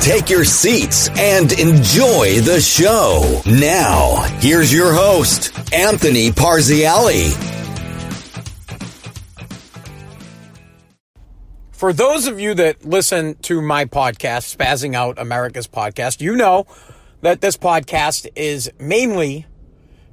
Take your seats and enjoy the show. Now, here's your host, Anthony Parziale. For those of you that listen to my podcast, Spazzing Out America's podcast, you know that this podcast is mainly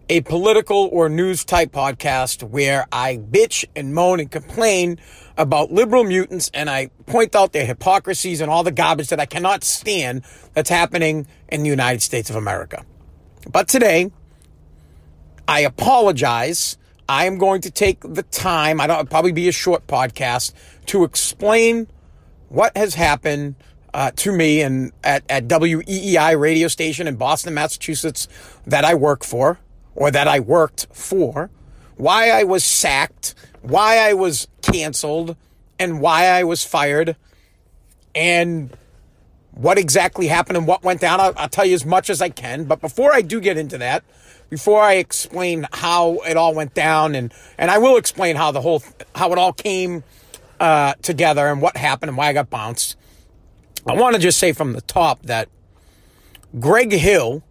a political or news type podcast where I bitch and moan and complain about liberal mutants and I point out their hypocrisies and all the garbage that I cannot stand that's happening in the United States of America. But today, I apologize I am going to take the time, I don't probably be a short podcast, to explain what has happened uh, to me and at, at WEEI radio station in Boston, Massachusetts that I work for or that I worked for, why I was sacked, why I was canceled, and why I was fired, and what exactly happened and what went down. I'll, I'll tell you as much as I can. But before I do get into that, before I explain how it all went down, and and I will explain how the whole how it all came uh, together and what happened and why I got bounced. I want to just say from the top that Greg Hill,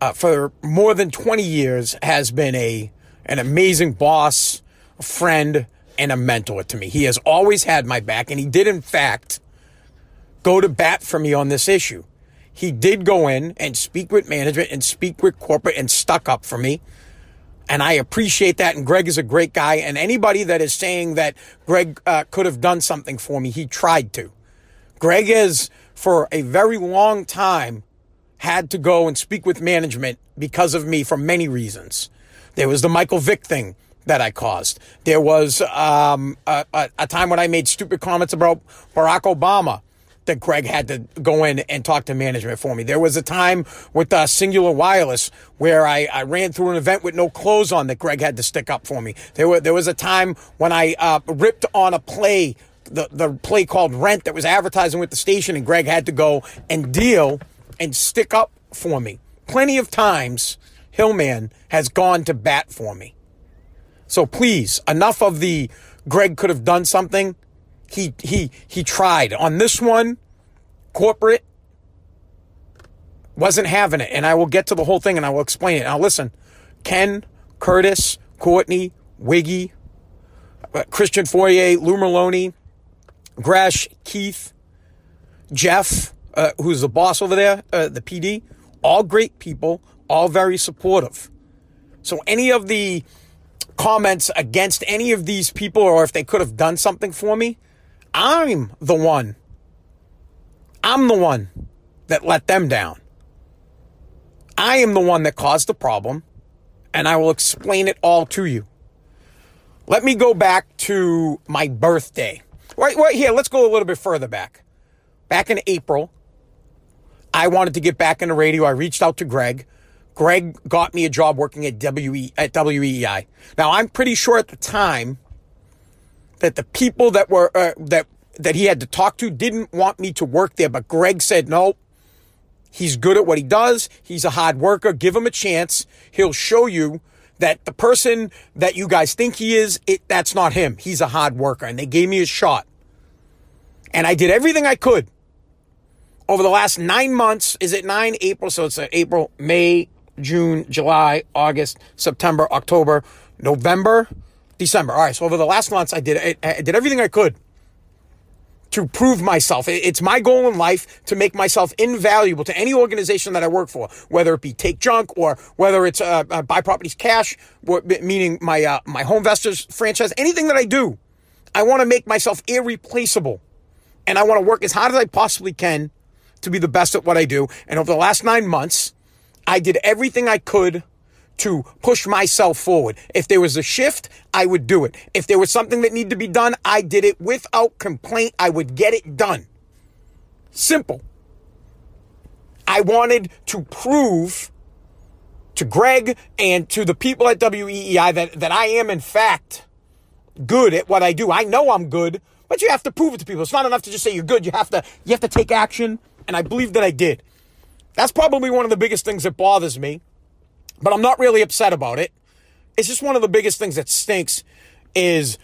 uh, for more than 20 years, has been a an amazing boss, a friend, and a mentor to me. He has always had my back, and he did, in fact, go to bat for me on this issue. He did go in and speak with management and speak with corporate and stuck up for me. And I appreciate that. And Greg is a great guy. And anybody that is saying that Greg uh, could have done something for me, he tried to. Greg is, for a very long time, had to go and speak with management because of me for many reasons. There was the Michael Vick thing that I caused. There was um, a, a, a time when I made stupid comments about Barack Obama that Greg had to go in and talk to management for me. There was a time with uh, Cingular Wireless where I, I ran through an event with no clothes on that Greg had to stick up for me. There, were, there was a time when I uh, ripped on a play, the, the play called Rent that was advertising with the station, and Greg had to go and deal and stick up for me. Plenty of times, Hillman has gone to bat for me. So please, enough of the Greg could have done something he he he tried on this one corporate wasn't having it and i will get to the whole thing and i will explain it now listen ken curtis courtney wiggy uh, christian Fauria lou Merloni, gresh Keefe jeff uh, who's the boss over there uh, the pd all great people all very supportive so any of the comments against any of these people or if they could have done something for me I'm the one. I'm the one that let them down. I am the one that caused the problem, and I will explain it all to you. Let me go back to my birthday. Right, right here, let's go a little bit further back. Back in April, I wanted to get back into radio. I reached out to Greg. Greg got me a job working at WE at WEI. Now, I'm pretty sure at the time that the people that were uh, that that he had to talk to didn't want me to work there, but Greg said no. He's good at what he does. He's a hard worker. Give him a chance. He'll show you that the person that you guys think he is, it, that's not him. He's a hard worker. And they gave me a shot. And I did everything I could over the last nine months. Is it nine April? So it's uh, April, May, June, July, August, September, October, November, December. All right. So over the last months, I did I did everything I could to prove myself. It's my goal in life to make myself invaluable to any organization that I work for, whether it be Take Junk or whether it's uh, uh, Buy Properties Cash, meaning my uh, my Home Investors franchise. Anything that I do, I want to make myself irreplaceable, and I want to work as hard as I possibly can to be the best at what I do. And over the last nine months, I did everything I could to push myself forward. If there was a shift, I would do it. If there was something that needed to be done, I did it without complaint. I would get it done. Simple. I wanted to prove to Greg and to the people at WEEI that, that I am, in fact, good at what I do. I know I'm good, but you have to prove it to people. It's not enough to just say you're good. You have to, you have to take action. And I believe that I did. That's probably one of the biggest things that bothers me but I'm not really upset about it. It's just one of the biggest things that stinks is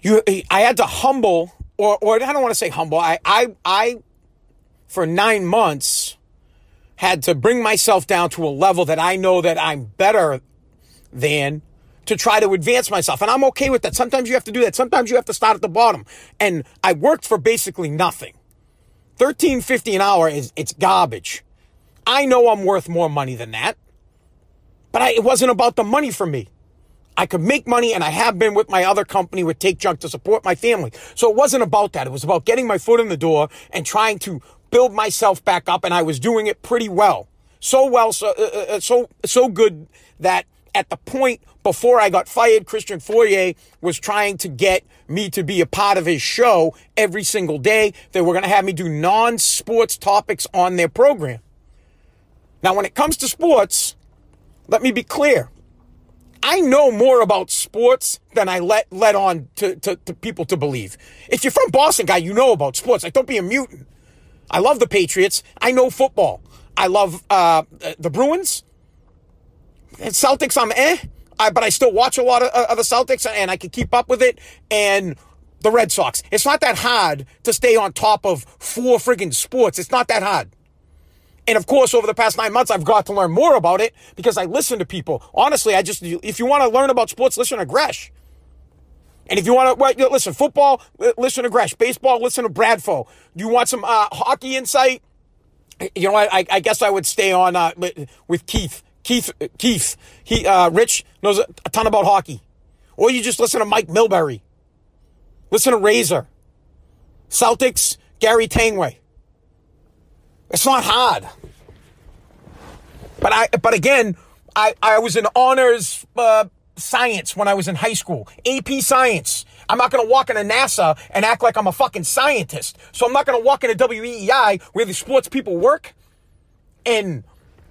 you I had to humble or or I don't want to say humble. I I I for 9 months had to bring myself down to a level that I know that I'm better than to try to advance myself. And I'm okay with that. Sometimes you have to do that. Sometimes you have to start at the bottom. And I worked for basically nothing. 1350 an hour is it's garbage. I know I'm worth more money than that. But I, it wasn't about the money for me. I could make money and I have been with my other company with Take Junk to support my family. So it wasn't about that. It was about getting my foot in the door and trying to build myself back up and I was doing it pretty well. So well, so, uh, uh, uh so, so good that at the point before I got fired, Christian Fauria was trying to get me to be a part of his show every single day. They were going to have me do non-sports topics on their program. Now, when it comes to sports, let me be clear. I know more about sports than I let let on to, to, to, people to believe. If you're from Boston, guy, you know about sports. Like, don't be a mutant. I love the Patriots. I know football. I love uh, the Bruins. And Celtics, I'm eh. I, but I still watch a lot of, of the Celtics and I can keep up with it. And the Red Sox. It's not that hard to stay on top of four friggin' sports. It's not that hard. And of course, over the past nine months, I've got to learn more about it because I listen to people. Honestly, I just, if you want to learn about sports, listen to Gresh. And if you want to listen, football, listen to Gresh. Baseball, listen to Bradfo. You want some uh, hockey insight? You know, I, I guess I would stay on uh, with Keefe. Keefe, Keefe, he, uh, Rich knows a ton about hockey. Or you just listen to Mike Milbury. Listen to Razor. Celtics, Gary Tanguay. It's not hard. But I, but again, I, I was in honors uh, science when I was in high school. AP science. I'm not going to walk into NASA and act like I'm a fucking scientist. So I'm not going to walk into WEEI where the sports people work and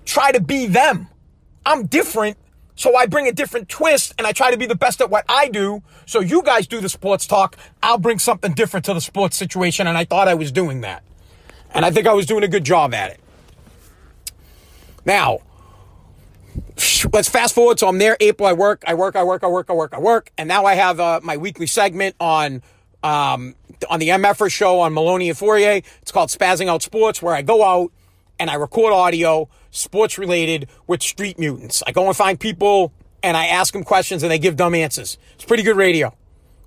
try to be them. I'm different. So I bring a different twist and I try to be the best at what I do. So you guys do the sports talk. I'll bring something different to the sports situation. And I thought I was doing that. And I think I was doing a good job at it. Now, let's fast forward. So I'm there April. I work, I work, I work, I work, I work, I work. And now I have uh, my weekly segment on um, on the MFR show on Merloni and Fauria. It's called Spazzing Out Sports, where I go out and I record audio, sports related, with street mutants. I go and find people and I ask them questions and they give dumb answers. It's pretty good radio.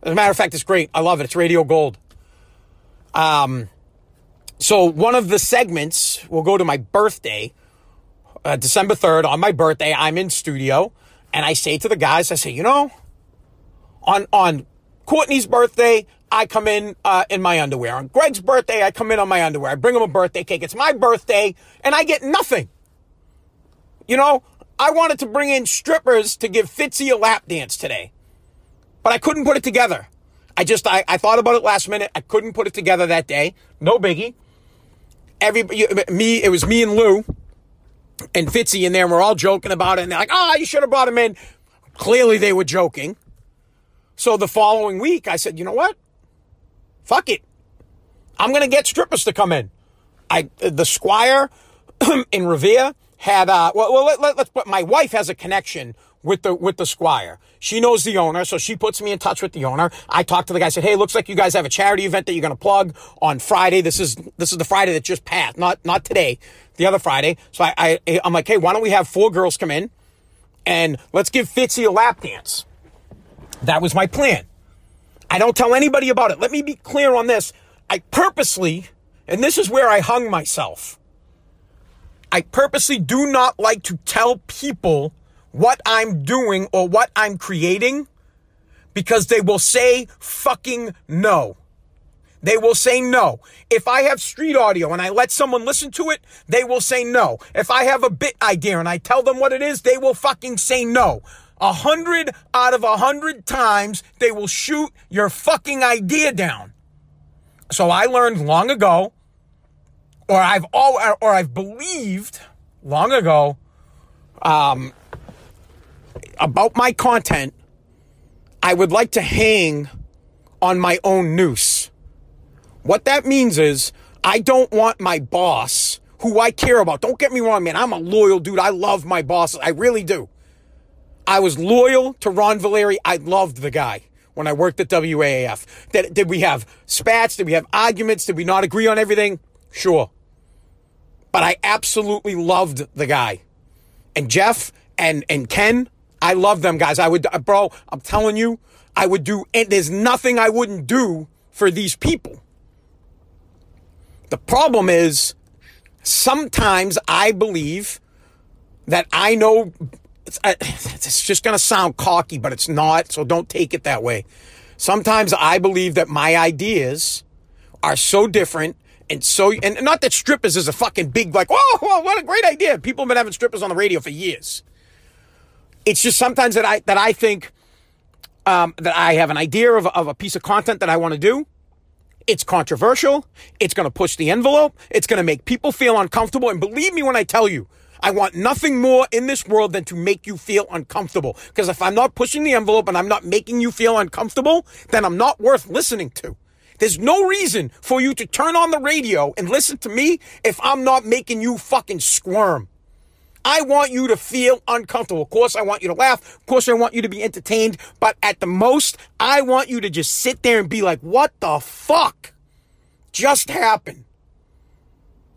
As a matter of fact, it's great. I love it. It's radio gold. Um, so one of the segments will go to my birthday, uh, December 3rd. On my birthday, I'm in studio and I say to the guys, I say, you know, on, on Courtney's birthday, I come in uh, in my underwear. On Greg's birthday, I come in on my underwear. I bring him a birthday cake. It's my birthday, and I get nothing. You know, I wanted to bring in strippers to give Fitzy a lap dance today, but I couldn't put it together. I just I, I thought about it last minute. I couldn't put it together that day. No biggie every me, it was me and Lou and Fitzy in there. And we're all joking about it. And they're like, oh, you should have brought him in. Clearly they were joking. So the following week, I said, you know what? Fuck it. I'm going to get strippers to come in. I, the Squire in Revere had, uh, well, well let, let, let's put, my wife has a connection with the with the squire. She knows the owner, so she puts me in touch with the owner. I talked to the guy, said, "Hey, looks like you guys have a charity event that you're going to plug on Friday. This is this is the Friday that just passed, not not today, the other Friday." So I, I I'm like, "Hey, why don't we have four girls come in and let's give Fitzy a lap dance?" That was my plan. I don't tell anybody about it. Let me be clear on this. I purposely, and this is where I hung myself. I purposely do not like to tell people what I'm doing or what I'm creating because they will say fucking no. They will say no. If I have street audio and I let someone listen to it, they will say no. If I have a bit idea and I tell them what it is, they will fucking say no. A hundred out of a hundred times, they will shoot your fucking idea down. So I learned long ago, or I've all, or I've believed long ago, um, about my content. I would like to hang on my own noose. What that means is I don't want my boss, who I care about. Don't get me wrong, man. I'm a loyal dude. I love my boss. I really do. I was loyal to Ron Valeri. I loved the guy when I worked at WAAF. Did, did we have spats? Did we have arguments? Did we not agree on everything? Sure. But I absolutely loved the guy. And Jeff and, and Ken, I love them guys. I would, bro, I'm telling you, I would do, and there's nothing I wouldn't do for these people. The problem is sometimes I believe that I know it's, it's just going to sound cocky, but it's not. So don't take it that way. Sometimes I believe that my ideas are so different and so, and not that strippers is a fucking big, like, oh, what a great idea. People have been having strippers on the radio for years. It's just sometimes that I, that I think, um, that I have an idea of, of a piece of content that I want to do. It's controversial. It's going to push the envelope. It's going to make people feel uncomfortable. And believe me when I tell you, I want nothing more in this world than to make you feel uncomfortable. Because if I'm not pushing the envelope and I'm not making you feel uncomfortable, then I'm not worth listening to. There's no reason for you to turn on the radio and listen to me if I'm not making you fucking squirm. I want you to feel uncomfortable. Of course, I want you to laugh. Of course, I want you to be entertained. But at the most, I want you to just sit there and be like, what the fuck just happened?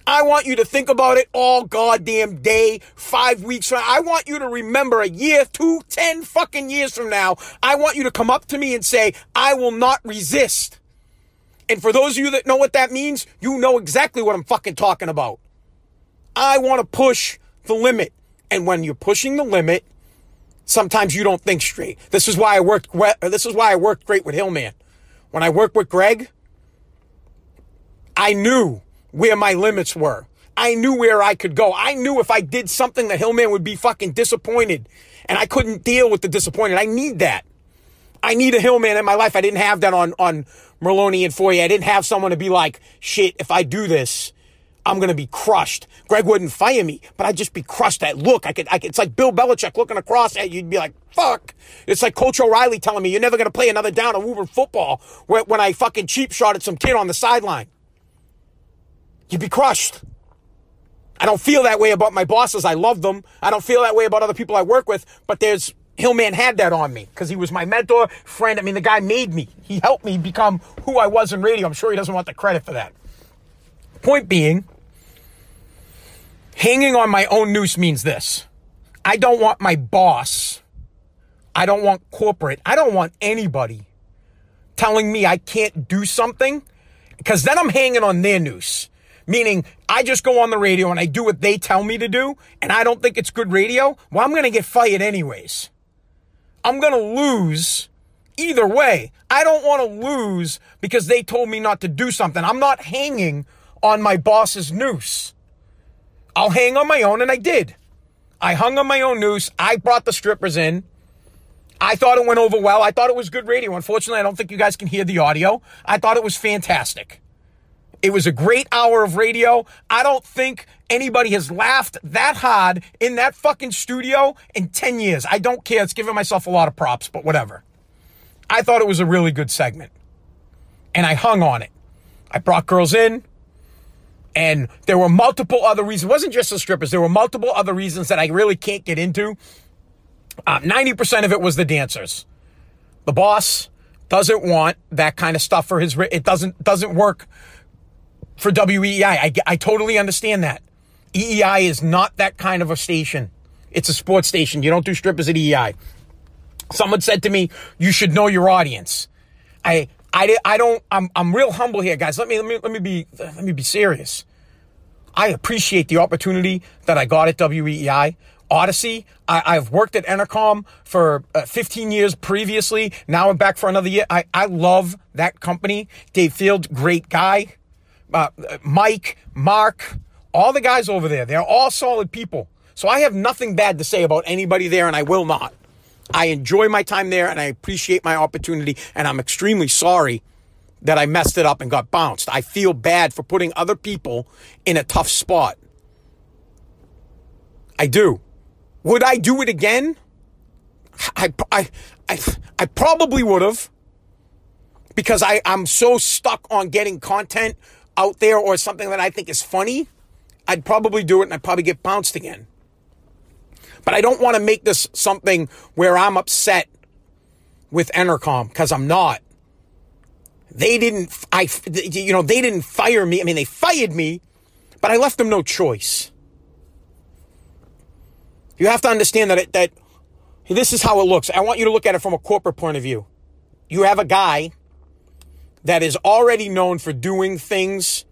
I want you to think about it all goddamn day, five weeks from. I want you to remember a year, two, ten fucking years from now. I want you to come up to me and say, I will not resist. And for those of you that know what that means, you know exactly what I'm fucking talking about. I want to push the limit. And when you're pushing the limit, sometimes you don't think straight. This is why I worked, this is why I worked great with Hillman. When I worked with Greg, I knew where my limits were. I knew where I could go. I knew if I did something, the Hillman would be fucking disappointed. And I couldn't deal with the disappointment. I need that. I need a Hillman in my life. I didn't have that on, on Merloni and Fauria. I didn't have someone to be like, shit, if I do this, I'm going to be crushed. Greg wouldn't fire me, but I'd just be crushed at look. I could, I could, it's like Bill Belichick looking across at you. You'd be like, fuck. It's like Coach O'Reilly telling me you're never going to play another down of Uber football when I fucking cheap shot at some kid on the sideline you'd be crushed. I don't feel that way about my bosses. I love them. I don't feel that way about other people I work with, but there's Hillman had that on me because he was my mentor, friend. I mean, the guy made me. He helped me become who I was in radio. I'm sure he doesn't want the credit for that. Point being, hanging on my own noose means this. I don't want my boss. I don't want corporate. I don't want anybody telling me I can't do something because then I'm hanging on their noose. Meaning, I just go on the radio and I do what they tell me to do, and I don't think it's good radio. Well, I'm going to get fired anyways. I'm going to lose either way. I don't want to lose because they told me not to do something. I'm not hanging on my boss's noose. I'll hang on my own, and I did. I hung on my own noose. I brought the strippers in. I thought it went over well. I thought it was good radio. Unfortunately, I don't think you guys can hear the audio. I thought it was fantastic. It was a great hour of radio. I don't think anybody has laughed that hard in that fucking studio in 10 years. I don't care. It's giving myself a lot of props, but whatever. I thought it was a really good segment. And I hung on it. I brought girls in. And there were multiple other reasons. It wasn't just the strippers. There were multiple other reasons that I really can't get into. Uh, 90% of it was the dancers. The boss doesn't want that kind of stuff for his, it doesn't, doesn't work for WEEI. I, I totally understand that. EEI is not that kind of a station. It's a sports station. You don't do strippers at EEI. Someone said to me, you should know your audience. I, I, I don't, I'm, I'm real humble here, guys. Let me, let me, let me be, let me be serious. I appreciate the opportunity that I got at WEEI. Odyssey. I, have worked at Entercom for uh, 15 years previously. Now I'm back for another year. I, I love that company. Dave Field, great guy. Uh, Mike, Mark, all the guys over there, they're all solid people. So I have nothing bad to say about anybody there, and I will not. I enjoy my time there, and I appreciate my opportunity, and I'm extremely sorry that I messed it up and got bounced. I feel bad for putting other people in a tough spot. I do. Would I do it again? I, I, I, I probably would have because I, I'm so stuck on getting content out there or something that I think is funny. I'd probably do it and I'd probably get bounced again. But I don't want to make this something where I'm upset with Entercom because I'm not. They didn't, I, you know, they didn't fire me. I mean, they fired me, but I left them no choice. You have to understand that it, that this is how it looks. I want you to look at it from a corporate point of view. You have a guy that is already known for doing things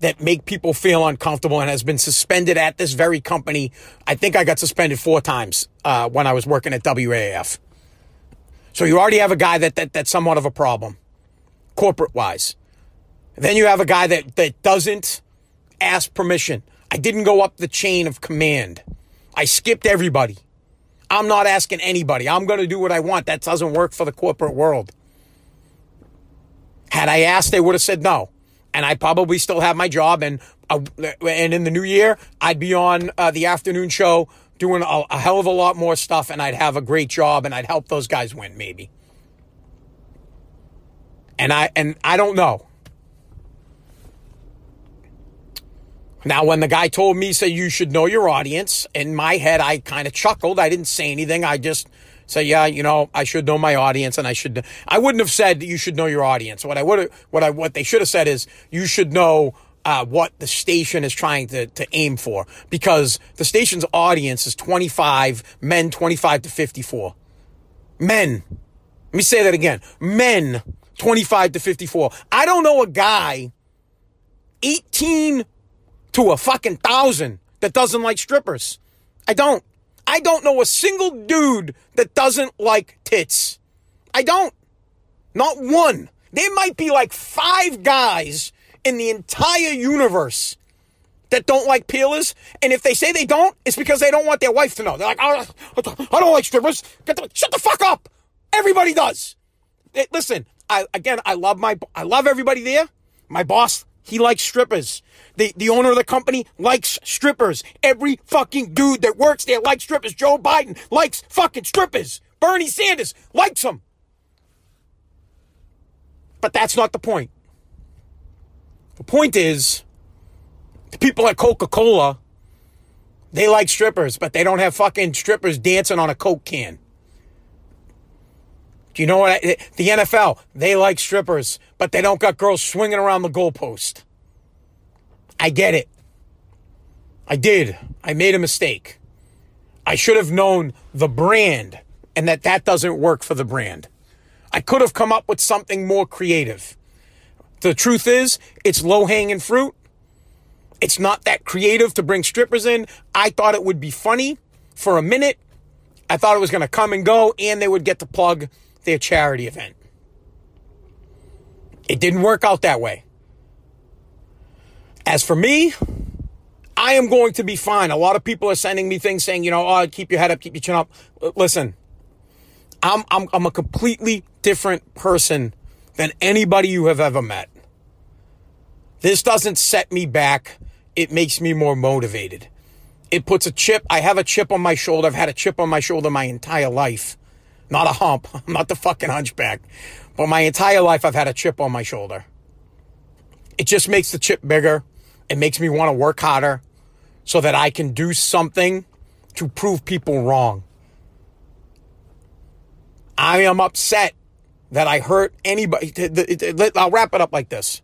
that make people feel uncomfortable and has been suspended at this very company. I think I got suspended four times uh, when I was working at WAF. So you already have a guy that, that that's somewhat of a problem, corporate wise. Then you have a guy that that doesn't ask permission. I didn't go up the chain of command. I skipped everybody. I'm not asking anybody. I'm going to do what I want. That doesn't work for the corporate world. Had I asked, they would have said no. And I probably still have my job. And uh, and in the new year, I'd be on uh, the afternoon show doing a, a hell of a lot more stuff, and I'd have a great job, and I'd help those guys win, maybe. And I and I don't know. Now, when the guy told me, say, you should know your audience, in my head, I kind of chuckled. I didn't say anything. I just said, yeah, you know, I should know my audience and I should, I wouldn't have said you should know your audience. What I would have, what I, what they should have said is you should know, uh, what the station is trying to, to aim for because the station's audience is 25 men, 25 to 54 men. Let me say that again. Men, 25 to 54. I don't know a guy 18 to a fucking thousand that doesn't like strippers. I don't. I don't know a single dude that doesn't like tits. I don't. Not one. There might be like five guys in the entire universe that don't like peelers. And if they say they don't, it's because they don't want their wife to know. They're like, I don't like strippers. Shut the fuck up. Everybody does. Listen, I, again, I love my, I love everybody there. My boss he likes strippers. The, the owner of the company likes strippers. Every fucking dude that works there likes strippers. Joe Biden likes fucking strippers. Bernie Sanders likes them. But that's not the point. The point is, the people at Coca Cola, they like strippers, but they don't have fucking strippers dancing on a Coke can. Do you know what? I, the NFL, they like strippers, but they don't got girls swinging around the goalpost. I get it. I did. I made a mistake. I should have known the brand and that that doesn't work for the brand. I could have come up with something more creative. The truth is, it's low hanging fruit. It's not that creative to bring strippers in. I thought it would be funny for a minute. I thought it was going to come and go and they would get to plug their charity event. It didn't work out that way. As for me, I am going to be fine. A lot of people are sending me things saying, you know, oh, keep your head up, keep your chin up. Listen, I'm, I'm, I'm a completely different person than anybody you have ever met. This doesn't set me back. It makes me more motivated. It puts a chip. I have a chip on my shoulder. I've had a chip on my shoulder my entire life. Not a hump. I'm not the fucking hunchback. But my entire life, I've had a chip on my shoulder. It just makes the chip bigger. It makes me want to work harder so that I can do something to prove people wrong. I am upset that I hurt anybody. I'll wrap it up like this.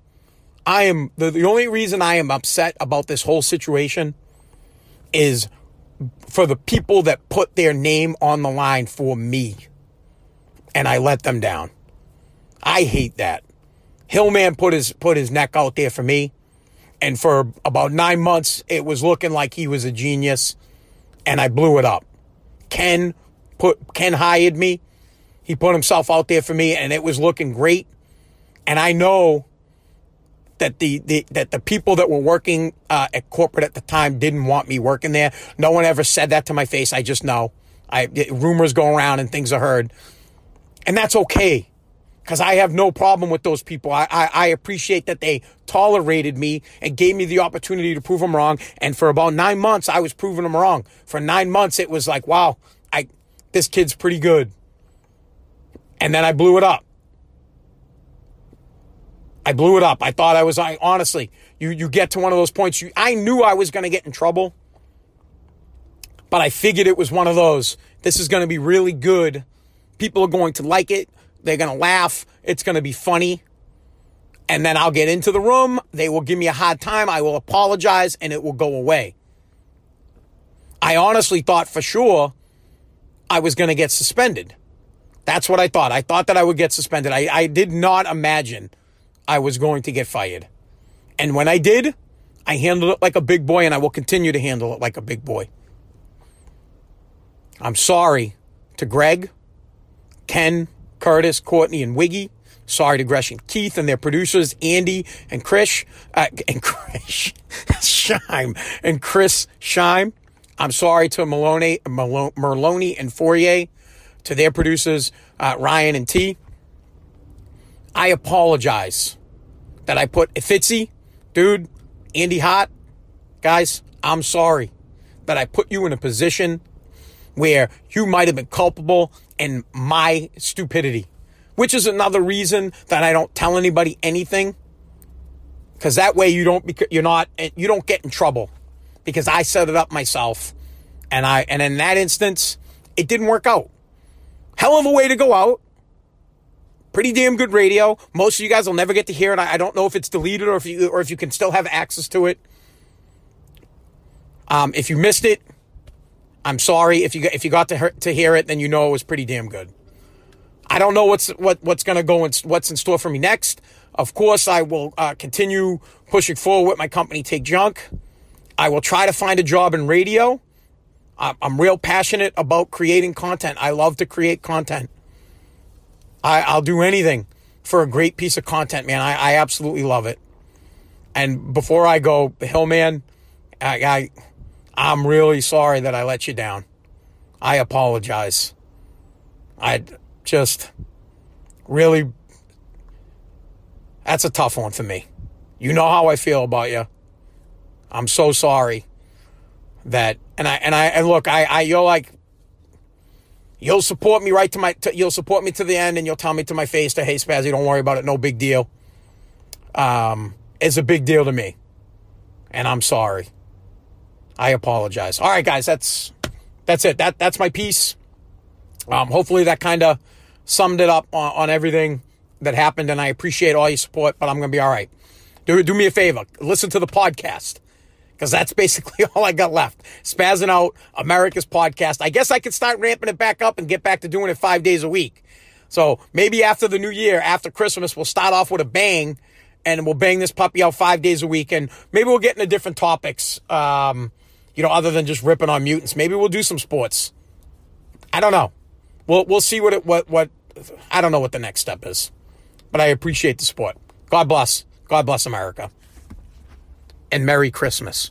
I am the, the only reason I am upset about this whole situation is for the people that put their name on the line for me and I let them down. I hate that. Hillman put his put his neck out there for me, and for about nine months it was looking like he was a genius, and I blew it up. Ken put Ken hired me. He put himself out there for me, and it was looking great. And I know that the, the that the people that were working uh, at corporate at the time didn't want me working there. No one ever said that to my face. I just know. I rumors go around and things are heard, and that's okay because I have no problem with those people. I, I, I, appreciate that they tolerated me and gave me the opportunity to prove them wrong. And for about nine months, I was proving them wrong. For nine months, it was like, wow, I this kid's pretty good. And then I blew it up. I blew it up. I thought I was, I honestly, you, you get to one of those points. You, I knew I was going to get in trouble, but I figured it was one of those. This is going to be really good. People are going to like it. They're going to laugh. It's going to be funny. And then I'll get into the room. They will give me a hard time. I will apologize and it will go away. I honestly thought for sure I was going to get suspended. That's what I thought. I thought that I would get suspended. I, I did not imagine I was going to get fired. And when I did, I handled it like a big boy and I will continue to handle it like a big boy. I'm sorry to Greg, Ken, Curtis, Courtney, and Wiggy. Sorry to Gresh and Keefe and their producers, Andy and Chris, uh, and Chris Shime, and Chris Shime. I'm sorry to Maloney, Merloni and Fauria, to their producers, uh, Ryan and T. I apologize that I put Fitzy, dude, Andy Hot. guys, I'm sorry that I put you in a position where you might have been culpable in my stupidity, which is another reason that I don't tell anybody anything. Cause that way you don't, you're not, you don't get in trouble because I set it up myself. And I, and in that instance, it didn't work out. Hell of a way to go out pretty damn good radio. Most of you guys will never get to hear it. I, don't know if it's deleted or if you or if you can still have access to it. Um, if you missed it, I'm sorry. If you if you got to hear, to hear it, then you know it was pretty damn good. I don't know what's what what's going to go and what's in store for me next. Of course, I will uh, continue pushing forward with my company, Take Junk. I will try to find a job in radio. I'm real passionate about creating content. I love to create content. I, will do anything for a great piece of content, man. I, I absolutely love it. And before I go, Hillman, I, I I'm really sorry that I let you down. I apologize. I just really that's a tough one for me. You know how I feel about you. I'm so sorry that and I and I and look, I I you're like You'll support me right to my, to, you'll support me to the end and you'll tell me to my face to, hey, Spazzy, don't worry about it. No big deal. Um, it's a big deal to me. And I'm sorry. I apologize. All right, guys, that's, that's it. That, that's my piece. Um, hopefully that kind of summed it up on, on everything that happened. And I appreciate all your support, but I'm going to be all right. Do, do me a favor. Listen to the podcast because that's basically all I got left. Spazzing out America's podcast. I guess I could start ramping it back up and get back to doing it five days a week. So maybe after the new year, after Christmas, we'll start off with a bang and we'll bang this puppy out five days a week. And maybe we'll get into different topics, um, you know, other than just ripping on mutants. Maybe we'll do some sports. I don't know. We'll, we'll see what it, what, what, I don't know what the next step is, but I appreciate the support. God bless. God bless America and Merry Christmas.